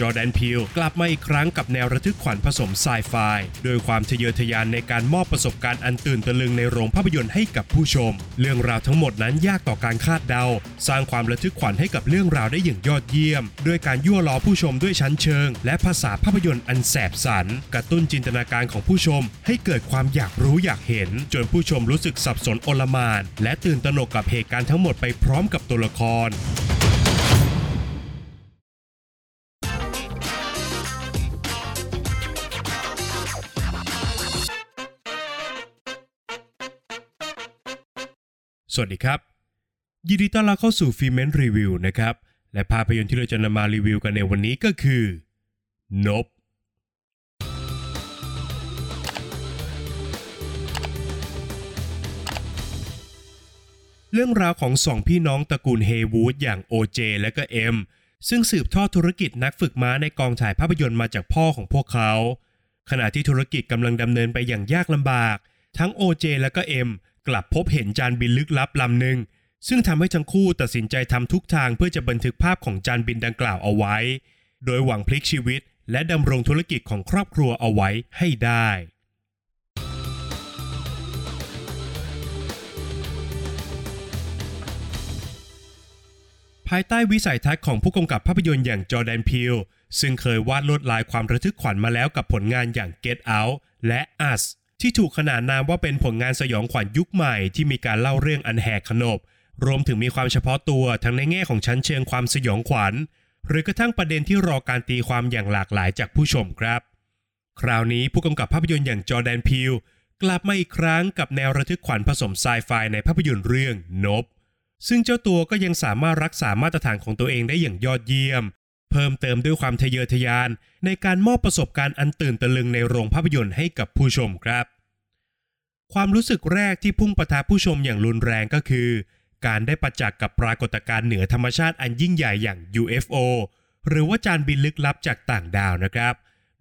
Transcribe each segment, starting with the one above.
จอแดนพิลกลับมาอีกครั้งกับแนวระทึกขวัญผสมไซไฟโดยความทะเยอทะยานในการมอบประสบการณ์อันตื่นตะลึงในโรงภาพยนตร์ให้กับผู้ชม เรื่องราวทั้งหมดนั้นยากต่อการคาดเดา สร้างความระทึกขวัญให้กับเรื่องราวได้อย่างยอดเยี่ยม ด้วยการยั่วล้อผู้ชมด้วยชั้นเชิง และภาษาภาพยนตร์อันแสบสัน กระตุ้นจินตนาการของผู้ชม ให้เกิดความอยากรู้อยากเห็น จนผู้ชมรู้สึกสับสนโอลมาน และตื่นตระหนกกับเหตุการณ์ทั้งหมดไปพร้อมกับตัวละคร สวัสดีครับ ยินดีต้อนรับเข้าสู่ฟิเมนรีวิวนะครับ และภาพยนตร์ที่เราจะนำมารีวิวกันในวันนี้ก็คือนบเรื่องราวของสองพี่น้องตระกูลเฮวูดอย่างโอเจและก็เอ็มซึ่งสืบทอดธุรกิจนักฝึกม้าในกองถ่ายภาพยนตร์มาจากพ่อของพวกเขา ขณะที่ธุรกิจกำลังดำเนินไปอย่างยากลำบาก ทั้งโอเจและก็เอ็ม กลับพบเห็นจานบินลึกลับลำหนึ่งซึ่งทำให้ทั้งคู่ตัดสินใจทำทุกทางเพื่อจะบันทึกภาพของจานบินดังกล่าวเอาไว้ โดยหวังพลิกชีวิต และดำรงธุรกิจของครอบครัวเอาไว้ให้ได้ ภายใต้วิสัยทัศน์ของผู้กำกับภาพยนตร์อย่างจอแดนพิลซึ่งเคยวาดลวดลายความระทึกขวัญมาแล้วกับผลงานอย่าง Get Out และ Us ที่ถูกขนานนามว่าเป็นผลงานสยองขวัญยุคใหม่ที่มีการเล่าเรื่องอันแหกขนบ รวมถึงมีความเฉพาะตัวทั้งในแง่ของชั้นเชิงความสยองขวัญ หรือกระทั่งประเด็นที่รอการตีความอย่างหลากหลายจากผู้ชมครับ คราวนี้ผู้กำกับภาพยนตร์อย่างจอแดนพิลกลับมาอีกครั้งกับแนวระทึกขวัญผสมไซไฟในภาพยนตร์เรื่องนบซึ่งเจ้าตัวก็ยังสามารถรักษามาตรฐานของตัวเองได้อย่างยอดเยี่ยม เพิ่มเติมด้วยความทะเยอทะยาน ในการมอบประสบการณ์อันตื่นตะลึงในโรงภาพยนตร์ให้กับผู้ชมครับ ความรู้สึกแรกที่พุ่งประทะผู้ชมอย่างรุนแรงก็คือ การได้ประจักษ์กับปรากฏการณ์เหนือธรรมชาติอันยิ่งใหญ่อย่าง UFO หรือว่าจานบินลึกลับจากต่างดาวนะครับ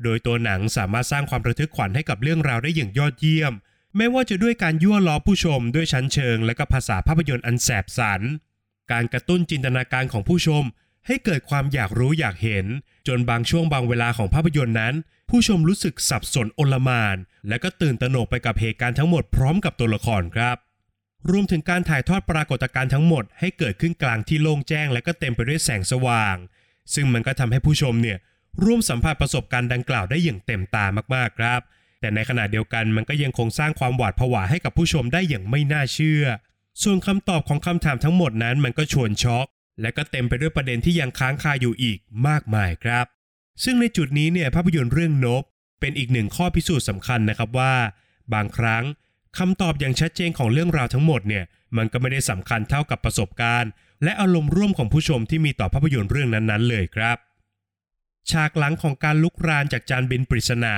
โดยตัวหนังสามารถสร้างความระทึกขวัญให้กับเรื่องราวได้อย่างยอดเยี่ยมไม่ว่าจะด้วยการยั่วล้อผู้ชมด้วยชั้นเชิง และก็ภาษาภาพยนตร์อันแสบสัน การกระตุ้นจินตนาการของผู้ชม ให้เกิดความอยากรู้อยากเห็น จนบางช่วงบางเวลาของภาพยนตร์นั้น ผู้ชมรู้สึกสับสนโอลมาน และก็ตื่นตระหนกไปกับเหตุการณ์ทั้งหมดพร้อมกับตัวละครครับรวมถึงการถ่ายทอดปรากฏการณ์ทั้งหมดให้เกิดขึ้นกลางที่โล่งแจ้งและก็เต็มไปด้วยแสงสว่าง ซึ่งมันก็ทำให้ผู้ชมเนี่ยร่วมสัมผัสประสบการณ์ดังกล่าวได้อย่างเต็มตามากๆครับ แต่ในขณะเดียวกันมันก็ยังคงสร้างความหวาดผวาให้กับผู้ชมได้อย่างไม่น่าเชื่อ ส่วนคำตอบของคำถามทั้งหมดนั้นมันก็ชวนช็อก และก็เต็มไปด้วยประเด็นที่ยังค้างคาอยู่อีกมากมายครับ ซึ่งในจุดนี้เนี่ยภาพยนตร์เรื่องนบเป็นอีกหนึ่งข้อพิสูจน์สำคัญนะครับว่า บางครั้งคำตอบอย่างชัดเจนของเรื่องราวทั้งหมดเนี่ยมันก็ไม่ได้สำคัญเท่ากับประสบการณ์ และอารมณ์ร่วมของผู้ชมที่มีต่อภาพยนตร์เรื่องนั้นๆ เลยครับฉากหลังของการรุกรานจากจานบินปริศนา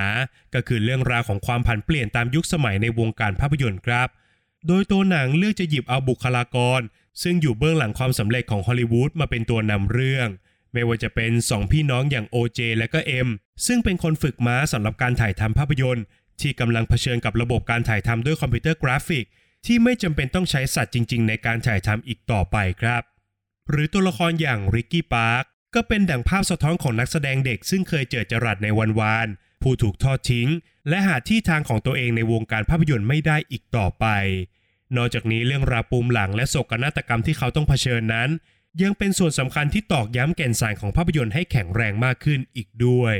ก็คือเรื่องราวของความผันเปลี่ยนตามยุคสมัยในวงการภาพยนตร์ครับ โดยตัวหนังเลือกจะหยิบเอาบุคลากร ซึ่งอยู่เบื้องหลังความสำเร็จของฮอลลีวูดมาเป็นตัวนำเรื่อง ไม่ว่าจะเป็นสองพี่น้องอย่าง OJ และก็เอ็มซึ่งเป็นคนฝึกม้าสำหรับการถ่ายทำภาพยนตร์ ที่กำลังเผชิญกับระบบการถ่ายทำด้วยคอมพิวเตอร์กราฟิก ที่ไม่จำเป็นต้องใช้สัตว์จริง ๆ ในการถ่ายทำอีกต่อไปครับ หรือตัวละครอย่างริกกี้ปาร์คก็เป็นดั่งภาพสะท้อนของนักแสดงเด็ก ซึ่งเคยเจอจรัสในวันวานผู้ถูกทอดทิ้ง และหาที่ทางของตัวเองในวงการภาพยนตร์ไม่ได้อีกต่อไป นอกจากนี้เรื่องราปูมหลังและโศกนาฏกรรมที่เขาต้องเผชิญนั้น ยังเป็นส่วนสำคัญที่ตอกย้ำแก่นสารของภาพยนตร์ให้แข็งแรงมากขึ้นอีกด้วย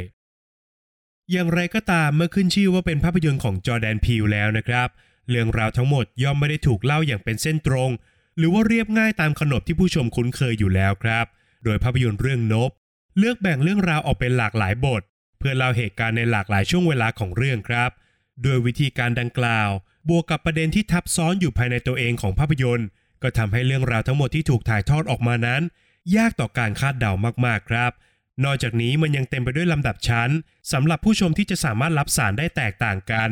อย่างไรก็ตามเมื่อขึ้นชื่อว่าเป็นภาพยนตร์ของจอแดนพิลแล้วนะครับ เรื่องราวทั้งหมดย่อมไม่ได้ถูกเล่าอย่างเป็นเส้นตรง หรือว่าเรียบง่ายตามขนบที่ผู้ชมคุ้นเคยอยู่แล้วครับ โดยภาพยนตร์เรื่องนบ เลือกแบ่งเรื่องราวออกเป็นหลากหลายบท เพื่อเล่าเหตุการณ์ในหลากหลายช่วงเวลาของเรื่องครับ โดยวิธีการดังกล่าว บวกกับประเด็นที่ทับซ้อนอยู่ภายในตัวเองของภาพยนตร์ ก็ทำให้เรื่องราวทั้งหมดที่ถูกถ่ายทอดออกมานั้น ยากต่อการคาดเดามากๆครับ นอกจากนี้มันยังเต็มไปด้วยลำดับชั้นสำหรับผู้ชมที่จะสามารถรับสารได้แตกต่างกัน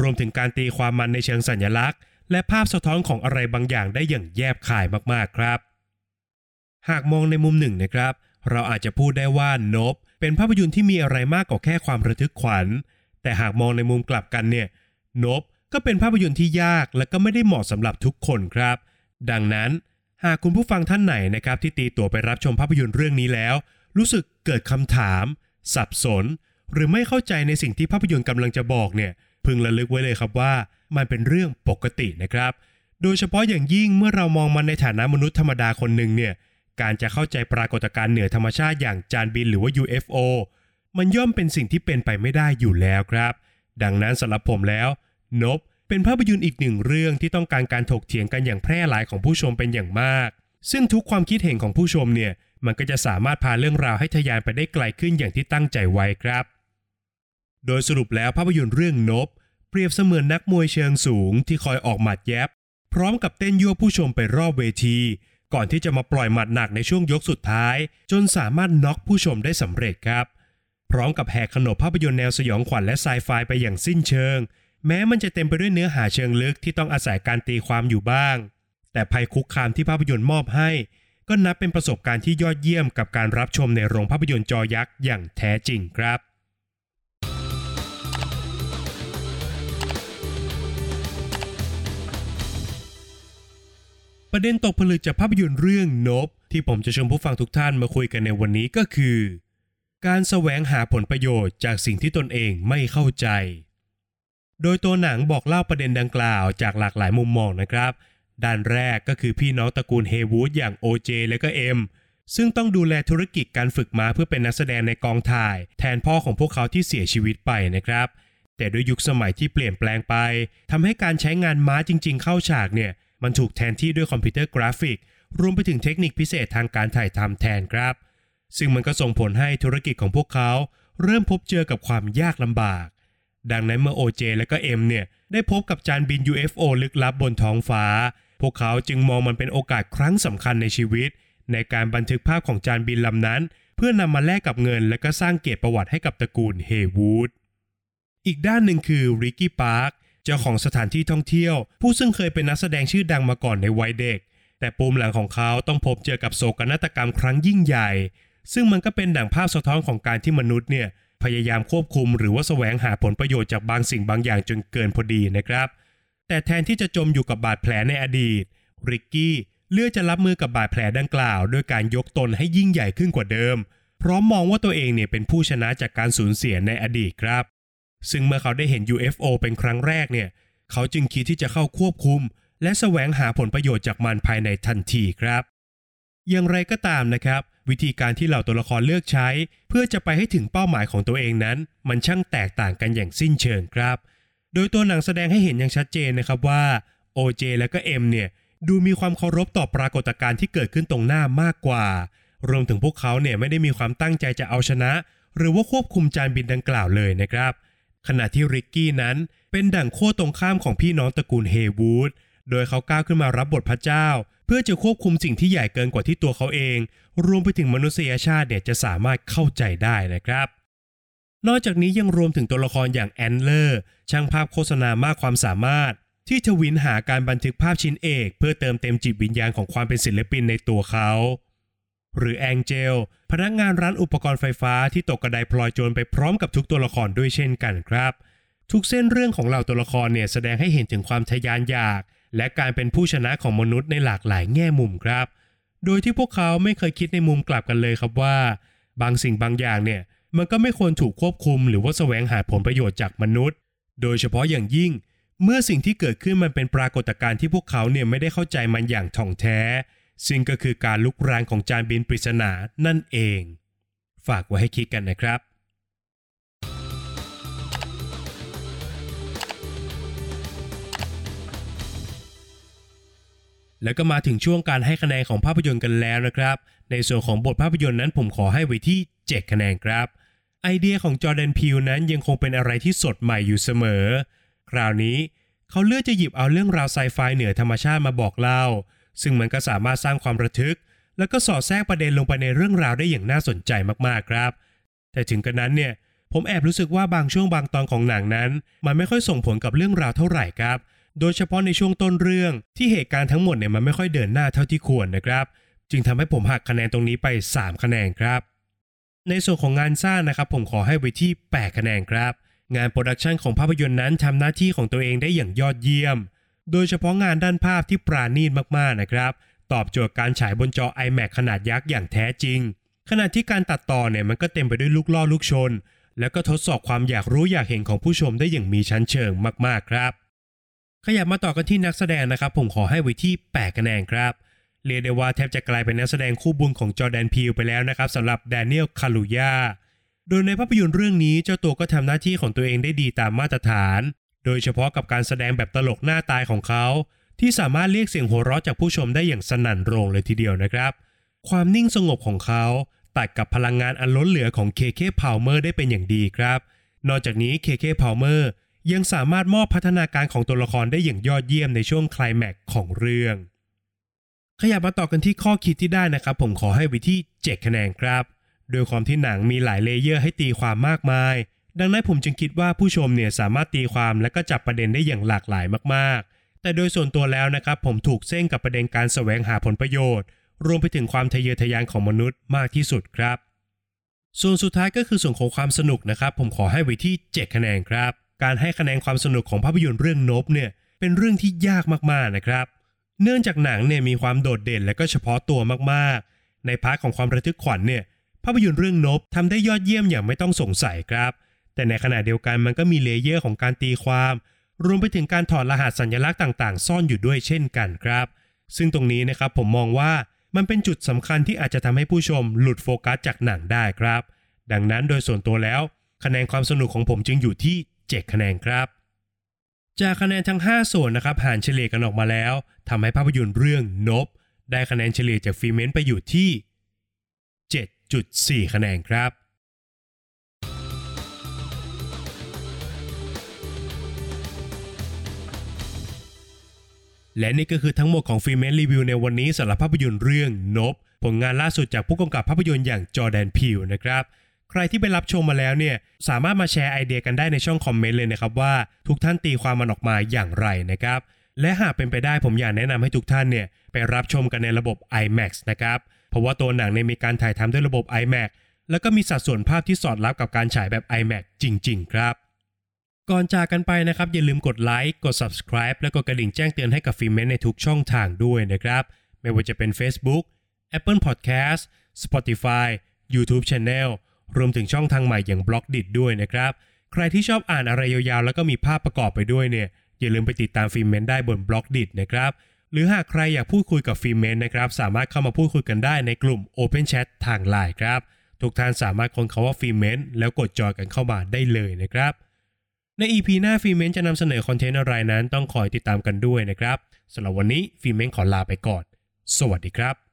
รวมถึงการตีความมันในเชิงสัญลักษณ์ และภาพสะท้อนของอะไรบางอย่างได้อย่างแยบคายมากๆครับ หากมองในมุมหนึ่งนะครับ เราอาจจะพูดได้ว่านบเป็นภาพยนตร์ที่มีอะไรมากกว่าแค่ความระทึกขวัญ แต่หากมองในมุมกลับกันเนี่ยนบ ก็เป็นภาพยนตร์ที่ยากและก็ไม่ได้เหมาะสำหรับทุกคนครับ ดังนั้นหากคุณผู้ฟังท่านไหนนะครับที่ตีตั๋วไปรับชมภาพยนตร์เรื่องนี้แล้ว รู้สึกเกิดคำถาม สับสน หรือไม่เข้าใจในสิ่งที่ภาพยนตร์กำลังจะบอกเนี่ยพึงระลึกไว้เลยครับว่า มันเป็นเรื่องปกตินะครับ โดยเฉพาะอย่างยิ่งเมื่อเรามองมันในฐานะมนุษย์ธรรมดาคนหนึ่งเนี่ยการจะเข้าใจปรากฏการณ์เหนือธรรมชาติอย่างจานบินหรือว่า UFO มันย่อมเป็นสิ่งที่เป็นไปไม่ได้อยู่แล้วครับ ดังนั้นสำหรับผมแล้ว นบ เป็นภาพยนตร์อีกหนึ่งเรื่องที่ต้องการการถกเถียงกันอย่างแพร่หลายของผู้ชมเป็นอย่างมาก ซึ่งทุกความคิดเห็นของผู้ชมเนี่ยมันก็จะสามารถพาเรื่องราวให้ทะยานไปได้ไกลขึ้นอย่างที่ตั้งใจไว้ครับ โดยสรุปแล้วภาพยนตร์เรื่องนบ เปรียบเสมือนนักมวยเชิงสูงที่คอยออกหมัดแยบ พร้อมกับเต้นยั่วผู้ชมไปรอบเวที ก่อนที่จะมาปล่อยหมัดหนักในช่วงยกสุดท้าย จนสามารถน็อกผู้ชมได้สำเร็จครับ พร้อมกับแหกขนบภาพยนตร์แนวสยองขวัญและไซไฟไปอย่างสิ้นเชิง แม้มันจะเต็มไปด้วยเนื้อหาเชิงลึกที่ต้องอาศัยการตีความอยู่บ้าง แต่ภัยคุกคามที่ภาพยนตร์มอบให้ ก็นับเป็นประสบการณ์ที่ยอดเยี่ยมกับการรับชมในโรงภาพยนตร์จอยักษ์อย่างแท้จริงครับประเด็นตกผลึกจากภาพยนตร์เรื่องนบ ที่ผมจะชวนผู้ฟังทุกท่านมาคุยกันในวันนี้ก็คือ การแสวงหาผลประโยชน์จากสิ่งที่ตนเองไม่เข้าใจ โดยตัวหนังบอกเล่าประเด็นดังกล่าวจากหลากหลายมุมมองนะครับ ด้านแรกก็คือพี่น้องตระกูลเฮวูดอย่าง OJ และก็เอ็มซึ่งต้องดูแลธุรกิจการฝึกม้าเพื่อเป็นนักแสดงในกองถ่าย แทนพ่อของพวกเขาที่เสียชีวิตไปนะครับ แต่ด้วยยุคสมัยที่เปลี่ยนแปลงไปทำให้การใช้งานม้าจริง ๆ เข้าฉากเนี่ย มันถูกแทนที่ด้วยคอมพิวเตอร์กราฟิก รวมไปถึงเทคนิคพิเศษทางการถ่ายทำแทนครับ ซึ่งมันก็ส่งผลให้ธุรกิจของพวกเขา เริ่มพบเจอกับความยากลำบาก ดังนั้นเมื่อ OJ และก็เอ็มเนี่ยได้พบกับจานบิน UFO ลึกลับบนท้องฟ้า พวกเขาจึงมองมันเป็นโอกาสครั้งสำคัญในชีวิต ในการบันทึกภาพของจานบินลำนั้น เพื่อนำมาแลกกับเงิน และก็สร้างเกียรติประวัติให้กับตระกูลเฮวูดอีกด้านหนึ่งคือริกกี้พาร์คเจ้าของสถานที่ท่องเที่ยว ผู้ซึ่งเคยเป็นนักแสดงชื่อดังมาก่อนในวัยเด็ก แต่ปูมหลังของเขาต้องพบเจอกับโศกนาฏกรรมครั้งยิ่งใหญ่ ซึ่งมันก็เป็นดั่งภาพสะท้อนของการที่มนุษย์เนี่ย พยายามควบคุมหรือว่าแสวงหาผลประโยชน์จากบางสิ่งบางอย่างจนเกินพอดีนะครับ แต่แทนที่จะจมอยู่กับบาดแผลในอดีต ริกกี้เลือกจะรับมือกับบาดแผลดังกล่าวด้วยการยกตนให้ยิ่งใหญ่ขึ้นกว่าเดิม พร้อมมองว่าตัวเองเนี่ยเป็นผู้ชนะจากการสูญเสียในอดีตครับ ซึ่งเมื่อเขาได้เห็น UFO เป็นครั้งแรกเนี่ย เขาจึงคิดที่จะเข้าควบคุม และแสวงหาผลประโยชน์จากมันภายในทันทีครับ อย่างไรก็ตามนะครับ วิธีการที่เหล่าตัวละครเลือกใช้ เพื่อจะไปให้ถึงเป้าหมายของตัวเองนั้น มันช่างแตกต่างกันอย่างสิ้นเชิงครับ โดยตัวหนังแสดงให้เห็นอย่างชัดเจนนะครับว่า OJ และก็ M เนี่ยดูมีความเคารพต่อปรากฏการณ์ที่เกิดขึ้นตรงหน้ามากกว่า รวมถึงพวกเขาเนี่ยไม่ได้มีความตั้งใจจะเอาชนะ หรือว่าควบคุมจานบินดังกล่าวเลยนะครับ ขณะที่ริกกี้นั้นเป็นดั่งโค้ตรงข้ามของพี่น้องตระกูลเฮวูด โดยเขาก้าวขึ้นมารับบทพระเจ้า เพื่อจะควบคุมสิ่งที่ใหญ่เกินกว่าที่ตัวเขาเอง รวมไปถึงมนุษยชาติเนี่ยจะสามารถเข้าใจได้นะครับ นอกจากนี้ยังรวมถึงตัวละครอย่างแอนเลอร์ช่างภาพโฆษณามากความสามารถ ที่ทวินหาการบันทึกภาพชิ้นเอก เพื่อเติมเต็มจิตวิญญาณของความเป็นศิลปินในตัวเขาหรือแองเจลพนักงานร้านอุปกรณ์ไฟฟ้าที่ตกกระไดพลอยโจรไปพร้อมกับทุกตัวละครด้วยเช่นกันครับ ทุกเส้นเรื่องของเหล่าตัวละครเนี่ยแสดงให้เห็นถึงความทะยานอยาก และการเป็นผู้ชนะของมนุษย์ในหลากหลายแง่มุมครับ โดยที่พวกเขาไม่เคยคิดในมุมกลับกันเลยครับว่า บางสิ่งบางอย่างเนี่ยมันก็ไม่ควรถูกควบคุม หรือว่าแสวงหาผลประโยชน์จากมนุษย์ โดยเฉพาะอย่างยิ่ง เมื่อสิ่งที่เกิดขึ้นมันเป็นปรากฏการณ์ที่พวกเขาเนี่ยไม่ได้เข้าใจมันอย่างถ่องแท้ ซึ่งก็คือการลุกรานของจานบินปริศนานั่นเอง ฝากไว้ให้คิดกันนะครับ แล้วก็มาถึงช่วงการให้คะแนนของภาพยนตร์กันแล้วนะครับ ในส่วนของบทภาพยนตร์นั้นผมขอให้ไว้ที่ 7 คะแนนครับ ไอเดียของจอร์แดนพิวนั้นยังคงเป็นอะไรที่สดใหม่อยู่เสมอ คราวนี้เขาเลือกจะหยิบเอาเรื่องราวไซไฟเหนือธรรมชาติมาบอกเล่า ซึ่งมันก็สามารถสร้างความระทึก แล้วก็สอดแทรกประเด็นลงไปในเรื่องราวได้อย่างน่าสนใจมากๆครับ แต่ถึงกระนั้นเนี่ยผมแอบรู้สึกว่าบางช่วงบางตอนของหนังนั้น มันไม่ค่อยส่งผลกับเรื่องราวเท่าไหร่ครับ โดยเฉพาะในช่วงต้นเรื่องที่เหตุการณ์ทั้งหมดเนี่ยมันไม่ค่อยเดินหน้าเท่าที่ควรนะครับ จึงทำให้ผมหักคะแนนตรงนี้ไป 3 คะแนนครับ ในส่วนของงานสร้างนะครับ ผมขอให้ไว้ที่ 8 คะแนนครับ งานโปรดักชันของภาพยนตร์นั้นทำหน้าที่ของตัวเองได้อย่างยอดเยี่ยม โดยเฉพาะงานด้านภาพที่ปราณีตมากๆนะครับ ตอบโจทย์การฉายบนจอ iMac ขนาดยักษ์อย่างแท้จริง ขณะที่การตัดต่อเนี่ยมันก็เต็มไปด้วยลูกล่อลูกชน แล้วก็ทดสอบความอยากรู้อยากเห็นของผู้ชมได้อย่างมีชั้นเชิงมากๆครับ ขยับมาต่อกันที่นักแสดงนะครับ ผมขอให้ไว้ที่8คะแนนครับเรียกได้ว่าแทบจะกลายเป็นนักแสดงคู่บุญของจอแดนพีลไปแล้วนะครับสำหรับแดเนียลคาลูยาโดยในภาพยนตร์เรื่องนี้เจ้าตัวก็ทำหน้าที่ของตัวเองได้ดีตามมาตรฐาน โดยเฉพาะกับการแสดงแบบตลกหน้าตายของเขา ที่สามารถเรียกเสียงหัวเราะจากผู้ชมได้อย่างสนั่นโรงเลยทีเดียวนะครับ ความนิ่งสงบของเขาตัดกับพลังงานอันล้นเหลือของเคเคพาล์มเมอร์ได้เป็นอย่างดีครับ นอกจากนี้เคเคพาล์มเมอร์ ยังสามารถมอบพัฒนาการของตัวละครได้อย่างยอดเยี่ยมในช่วงคลายแม็กของเรื่อง ขยับมาต่อกันที่ข้อคิดที่ได้นะครับ ผมขอให้ไว้ที่ 7 คะแนนครับ โดยความที่หนังมีหลาย layer ให้ตีความมากมาย ดังนั้นผมจึงคิดว่าผู้ชมเนี่ยสามารถตีความและก็จับประเด็นได้อย่างหลากหลายมากๆ แต่โดยส่วนตัวแล้วนะครับผมถูกเส้นกับประเด็นการแสวงหาผลประโยชน์ รวมไปถึงความทะเยอทะยานของมนุษย์มากที่สุดครับ ส่วนสุดท้ายก็คือส่วนของความสนุกนะครับ ผมขอให้ไว้ที่ 7 คะแนนครับ การให้คะแนนความสนุกของภาพยนตร์เรื่องนบเนี่ยเป็นเรื่องที่ยากมากๆนะครับ เนื่องจากหนังเนี่ยมีความโดดเด่นและก็เฉพาะตัวมากๆ ในพาร์ทของความระทึกขวัญเนี่ยภาพยนตร์เรื่อง Nope ทำได้ยอดเยี่ยมอย่างไม่ต้องสงสัยครับ แต่ในขณะเดียวกันมันก็มี layer ของการตีความ รวมไปถึงการถอดรหัสสัญลักษณ์ต่างๆ ซ่อนอยู่ด้วยเช่นกันครับ ซึ่งตรงนี้นะครับผมมองว่ามันเป็นจุดสำคัญที่อาจจะทำให้ผู้ชมหลุดโฟกัสจากหนังได้ครับ ดังนั้นโดยส่วนตัวแล้ว คะแนนความสนุกของผมจึงอยู่ที่ 7 คะแนนครับ จากคะแนนทั้ง 5 ส่วนนะครับหารเฉลี่ยกันออกมาแล้วทำให้ภาพยนตร์เรื่องนบ ได้คะแนนเฉลี่ยจากฟีเมนไปอยู่ที่ 7.4 คะแนนครับและนี่ก็คือทั้งหมดของฟีเมนรีวิวในวันนี้สำหรับภาพยนตร์เรื่องนบ ผลงานล่าสุดจากผู้กำกับภาพยนตร์อย่างจอแดนพิวนะครับ ใครที่ไปรับชมมาแล้วเนี่ย สามารถมาแชร์ไอเดียกันได้ในช่องคอมเมนต์เลยนะครับว่าทุกท่านตีความมันออกมาอย่างไรนะครับ และหากเป็นไปได้ผมอยากแนะนำให้ทุกท่านเนี่ยไปรับชมกันในระบบ IMAX นะครับ เพราะว่าตัวหนังเนี่ยมีการถ่ายทำด้วยระบบ IMAX แล้วก็มีสัดส่วนภาพที่สอดรับกับการฉายแบบ IMAX จริง ๆ ครับ ก่อนจากกันไปนะครับ อย่าลืมกดไลค์กด subscribe และกดกระดิ่งแจ้งเตือนให้กับฟิเมนในทุกช่องทางด้วยนะครับ ไม่ว่าจะเป็น Facebook Apple Podcast Spotify YouTube Channel รวมถึงช่องทางใหม่อย่าง b ล็อกดิด้วยนะครับ ใครที่ชอบอ่านอะไรยาวๆ แล้วก็มีภาพประกอบไปด้วยเนี่ย อย่าลืมไปติดตามฟิเมนได้บน b ล็อกดินะครับ หรือหากใครอยากพูดคุยกับฟิเมนนะครับ สามารถเข้ามาพูดคุยกันได้ในกลุ่ม Open Chat ทางไลน์ครับ ทุกท่านสามารถค้นคำว่าฟิเมนแล้วกดจอยกันเข้ามาได้เลยนะครับ ใน EP หน้าฟิเมนจะนำเสนอ content อะไรนั้นต้องคอยติดตามกันด้วยนะครับสำหรับวันนี้ฟิเมนขอลาไปก่อน สวัสดีครับ